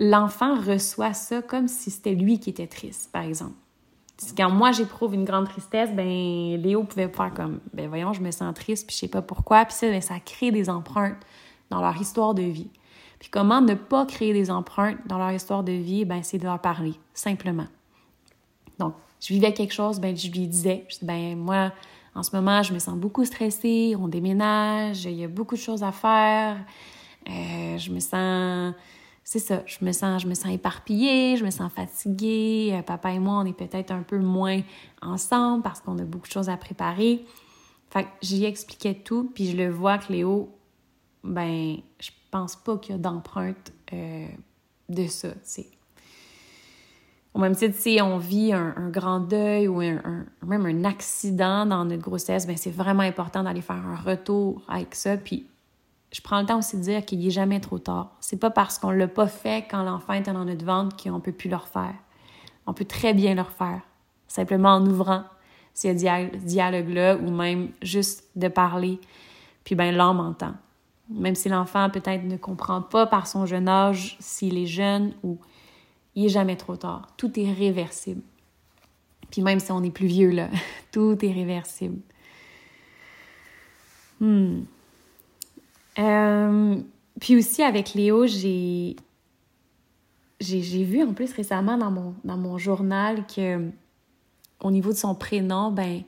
l'enfant reçoit ça comme si c'était lui qui était triste, par exemple. Quand moi j'éprouve une grande tristesse, ben Léo pouvait faire comme ben voyons, je me sens triste puis je sais pas pourquoi, puis ça ben, ça crée des empreintes dans leur histoire de vie. Puis comment ne pas créer des empreintes dans leur histoire de vie, ben c'est de leur parler simplement. Donc, je vivais quelque chose, ben je lui disais, je dis, ben moi en ce moment, je me sens beaucoup stressée, on déménage, il y a beaucoup de choses à faire. Euh, je me sens c'est ça, je me sens, je me sens éparpillée, je me sens fatiguée. Euh, papa et moi, on est peut-être un peu moins ensemble parce qu'on a beaucoup de choses à préparer. Fait que j'y expliquais tout, puis je le vois que Léo, ben, je pense pas qu'il y a d'empreinte euh, de ça, tu. Au même titre, si on vit un, grand deuil ou un, même un accident dans notre grossesse, ben c'est vraiment important d'aller faire un retour avec ça, puis je prends le temps aussi de dire qu'il n'est jamais trop tard. C'est pas parce qu'on l'a pas fait quand l'enfant était dans notre ventre qu'on peut plus le refaire. On peut très bien le refaire, simplement en ouvrant ce dialogue-là ou même juste de parler, puis ben l'homme entend. Même si l'enfant peut-être ne comprend pas par son jeune âge s'il est jeune ou il est jamais trop tard. Tout est réversible. Puis même si on est plus vieux, là, tout est réversible. Hmm. Euh, puis aussi avec Léo, j'ai j'ai vu en plus récemment dans mon, dans mon journal que au niveau de son prénom, ben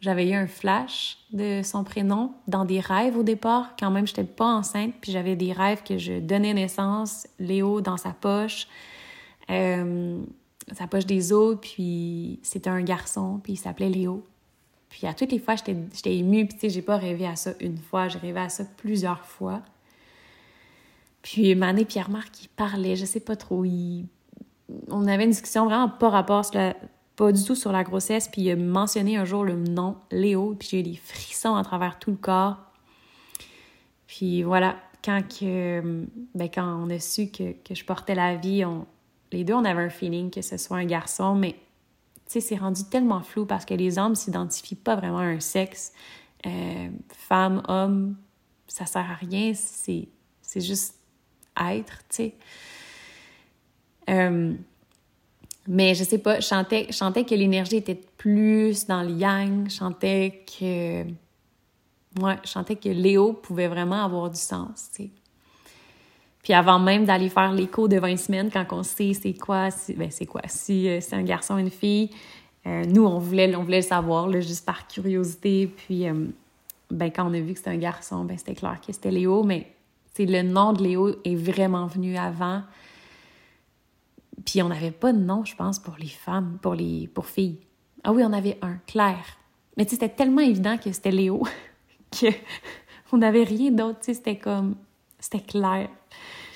j'avais eu un flash de son prénom dans des rêves au départ, quand même j'étais pas enceinte, puis j'avais des rêves que je donnais naissance, Léo dans sa poche, euh, sa poche des os, puis c'était un garçon, puis il s'appelait Léo. Puis à toutes les fois, j'étais émue. Puis tu sais, j'ai pas rêvé à ça une fois, j'ai rêvé à ça plusieurs fois. Puis Mané Pierre-Marc, il parlait, je sais pas trop, on avait une discussion vraiment pas rapport, pas du tout sur la grossesse. Puis il a mentionné un jour le nom Léo, puis j'ai eu des frissons à travers tout le corps. Puis voilà, quand, ben, on a su que, que je portais la vie, on, les deux, on avait un feeling que ce soit un garçon, mais c'est rendu tellement flou parce que les hommes s'identifient pas vraiment à un sexe. Euh, femme, homme, ça sert à rien, c'est, c'est juste être, tu sais. Euh, mais je sais pas, je chantais, chantais que l'énergie était plus dans le yang, je chantais que. Ouais, je chantais que Léo pouvait vraiment avoir du sens, tu sais. Puis avant même d'aller faire l'écho de 20 semaines, quand on sait c'est quoi, si, ben c'est quoi, si euh, c'est un garçon ou une fille, euh, nous, on voulait, on voulait le savoir, là, juste par curiosité. Puis, euh, ben, quand on a vu que c'était un garçon, ben, c'était clair que c'était Léo, mais le nom de Léo est vraiment venu avant. Puis on n'avait pas de nom, je pense, pour les femmes, pour les pour filles. Ah oui, on avait un, Claire. Mais c'était tellement évident que c'était Léo que on n'avait rien d'autre, c'était comme c'était clair.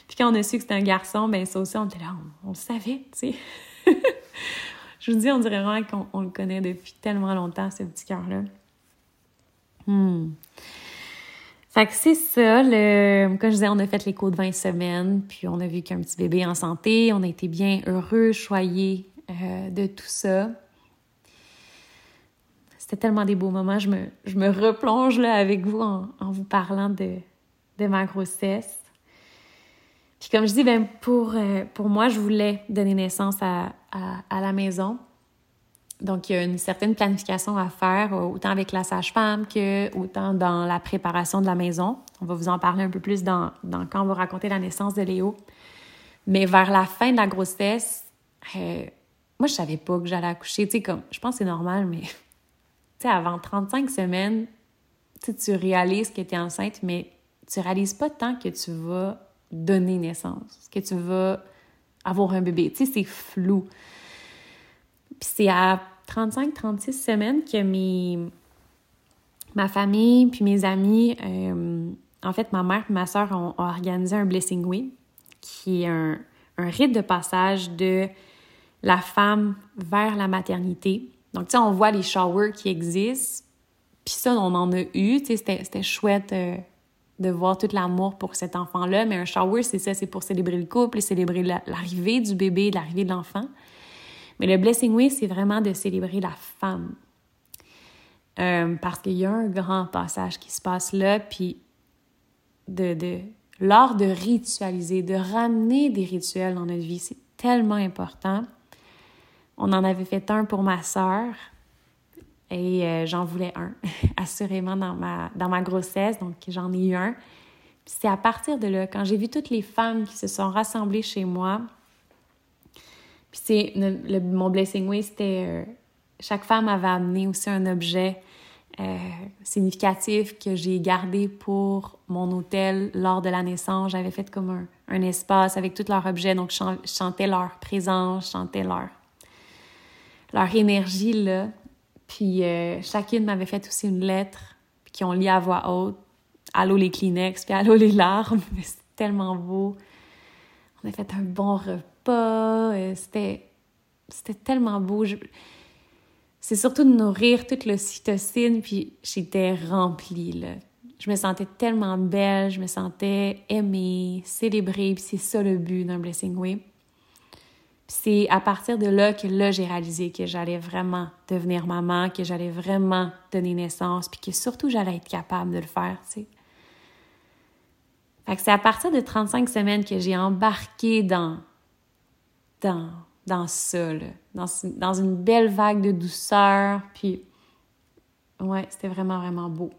Puis quand on a su que c'était un garçon, ben ça aussi on était là, on, le savait, tu sais. je vous dis, on dirait vraiment qu'on le connaît depuis tellement longtemps ce petit cœur-là. Hmm. Fait que c'est ça, le, comme je disais, on a fait l'écho de 20 semaines, puis on a vu qu'un petit bébé en santé, on a été bien heureux, choyés euh, de tout ça. C'était tellement des beaux moments, je me, je me replonge là avec vous en, vous parlant de, de ma grossesse. Puis comme je dis, ben pour, euh, pour moi, je voulais donner naissance à, à, à la maison. Donc, il y a une certaine planification à faire, euh, autant avec la sage-femme que autant dans la préparation de la maison. On va vous en parler un peu plus dans, dans quand on va raconter la naissance de Léo. Mais vers la fin de la grossesse, euh, moi, je savais pas que j'allais accoucher. Tu sais, comme, je pense que c'est normal, mais tu sais, avant 35 semaines, tu réalises que tu es enceinte, mais tu réalises pas tant que tu vas donner naissance, que tu vas avoir un bébé. Tu sais, c'est flou. Puis c'est à 35-36 semaines que mes, ma famille puis mes amis, euh, en fait, ma mère et ma soeur ont, organisé un Blessing Week, qui est un, un, rite de passage de la femme vers la maternité. Donc, tu sais, on voit les showers qui existent, puis ça, on en a eu, tu sais, c'était chouette euh, de voir tout l'amour pour cet enfant-là, mais un shower, c'est ça, c'est pour célébrer le couple et célébrer l'arrivée du bébé, l'arrivée de l'enfant. Mais le Blessing Way, c'est vraiment de célébrer la femme. Euh, parce qu'il y a un grand passage qui se passe là, puis de, de l'art de ritualiser, de ramener des rituels dans notre vie, c'est tellement important. On en avait fait un pour ma sœur et euh, j'en voulais un, assurément, dans ma, dans ma grossesse, donc j'en ai eu un. C'est à partir de là, quand j'ai vu toutes les femmes qui se sont rassemblées chez moi, puis c'est mon blessing way, c'était euh, chaque femme avait amené aussi un objet euh, significatif que j'ai gardé pour mon hôtel lors de la naissance. J'avais fait comme un, un espace avec tous leurs objets, donc je, chantais leur présence, je chantais leur leur énergie là. Puis euh, chacune m'avait fait aussi une lettre, puis qui ont lu à voix haute. Allô les Kleenex, puis allô les larmes. C'était tellement beau. On a fait un bon repas euh, c'était, c'était tellement beau. C'est surtout de nourrir toute l'ocytocine, puis j'étais remplie, là. Je me sentais tellement belle, je me sentais aimée, célébrée, puis c'est ça le but d'un Blessing Way. C'est à partir de là que là, j'ai réalisé que j'allais vraiment devenir maman, que j'allais vraiment donner naissance, puis que surtout, j'allais être capable de le faire, tu sais. Fait que c'est à partir de 35 semaines que j'ai embarqué dans dans, dans ça, là, dans, dans une belle vague de douceur. Puis, ouais, c'était vraiment, vraiment beau.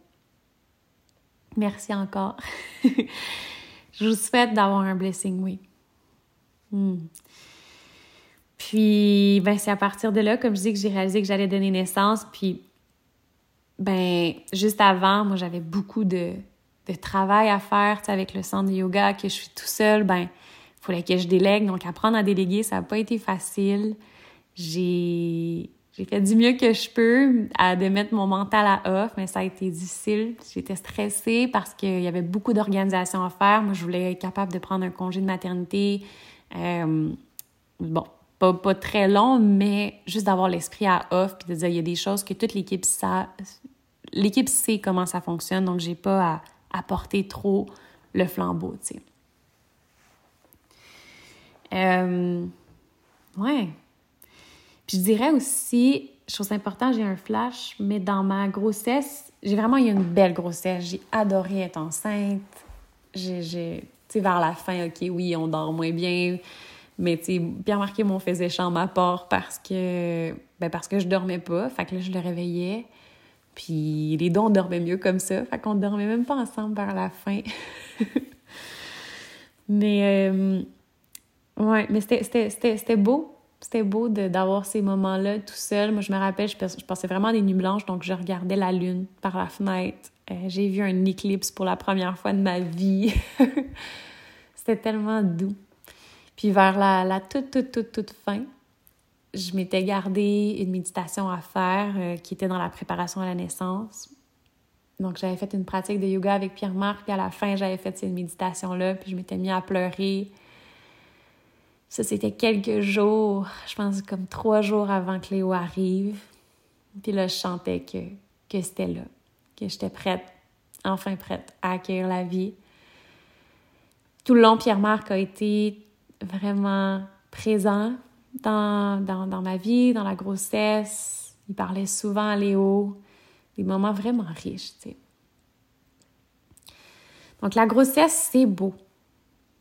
Merci encore. Je vous souhaite d'avoir un blessing, oui. Hmm. Puis, ben, c'est à partir de là, comme je dis, que j'ai réalisé que j'allais donner naissance. Puis, ben, juste avant, moi, j'avais beaucoup de, de travail à faire, avec le centre de yoga, que je suis tout seul, ben, il fallait que je délègue. Donc, apprendre à déléguer, ça n'a pas été facile. J'ai j'ai fait du mieux que je peux à de mettre mon mental à off, mais ça a été difficile. J'étais stressée parce qu'il y avait beaucoup d'organisations à faire. Moi, je voulais être capable de prendre un congé de maternité. Euh, bon, pas, pas, très long, mais juste d'avoir l'esprit à off puis de dire il y a des choses que toute l'équipe sait. L'équipe sait comment ça fonctionne, donc j'ai pas à, à porter trop le flambeau, tu sais. Euh, ouais. Puis je dirais aussi, chose importante, j'ai un flash, mais dans ma grossesse, j'ai vraiment eu une belle grossesse. J'ai adoré être enceinte. J'ai, tu sais, vers la fin, OK, oui, on dort moins bien, Mais tu sais, Pierre-Marc et mon faisait chambre à part parce que, ben parce que je dormais pas. Fait que là, je le réveillais. Puis les deux, on dormait mieux comme ça. Fait qu'on dormait même pas ensemble vers la fin. mais, euh, ouais, mais c'était beau. C'était beau d'avoir ces moments-là tout seul. Moi, je me rappelle, je, je passais vraiment des nuits blanches, donc je regardais la lune par la fenêtre. Euh, j'ai vu un éclipse pour la première fois de ma vie. C'était tellement doux. Puis vers la, la toute, toute, toute, toute fin, je m'étais gardé une méditation à faire euh, qui était dans la préparation à la naissance. Donc, j'avais fait une pratique de yoga avec Pierre-Marc, puis à la fin, j'avais fait cette méditation-là, puis je m'étais mis à pleurer. Ça, c'était quelques jours, je pense comme trois jours avant que Léo arrive. Puis là, je chantais que, que c'était là, que j'étais prête, enfin prête à accueillir la vie. Tout le long, Pierre-Marc a été vraiment présent dans, dans, dans, ma vie, dans la grossesse. Il parlait souvent à Léo. Des moments vraiment riches, tu sais. Donc, la grossesse, c'est beau.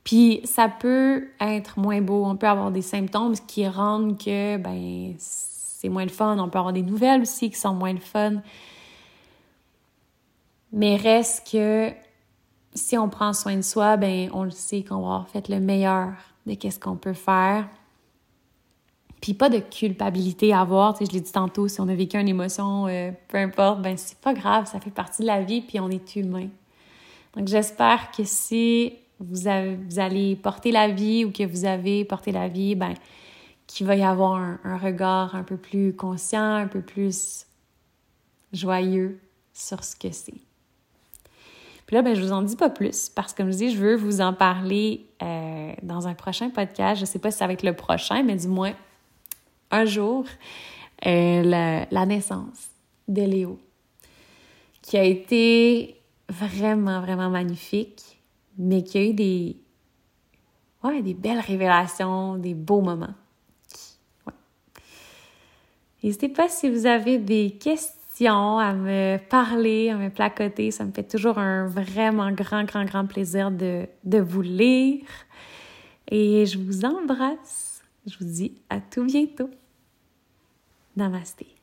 Puis, ça peut être moins beau. On peut avoir des symptômes qui rendent que, ben, c'est moins le fun. On peut avoir des nouvelles aussi qui sont moins le fun. Mais reste que si on prend soin de soi, ben on le sait qu'on va avoir fait le meilleur de qu'est-ce qu'on peut faire. Puis pas de culpabilité à avoir, tu sais, je l'ai dit tantôt, si on a vécu une émotion, euh, peu importe, ben c'est pas grave, ça fait partie de la vie, puis on est humain. Donc j'espère que si vous, allez porter la vie ou que vous avez porté la vie, ben qu'il va y avoir un regard un peu plus conscient, un peu plus joyeux sur ce que c'est. Puis là, ben, je vous en dis pas plus parce que, comme je dis, je veux vous en parler euh, dans un prochain podcast. Je sais pas si ça va être le prochain, mais du moins, un jour, euh, la, naissance de Léo, qui a été vraiment, vraiment magnifique, mais qui a eu des, ouais, des belles révélations, des beaux moments. N'hésitez pas si vous avez des questions à me parler, à me placoter. Ça me fait toujours un vraiment grand, grand, grand plaisir de, de vous lire. Et je vous embrasse. Je vous dis à tout bientôt. Namasté.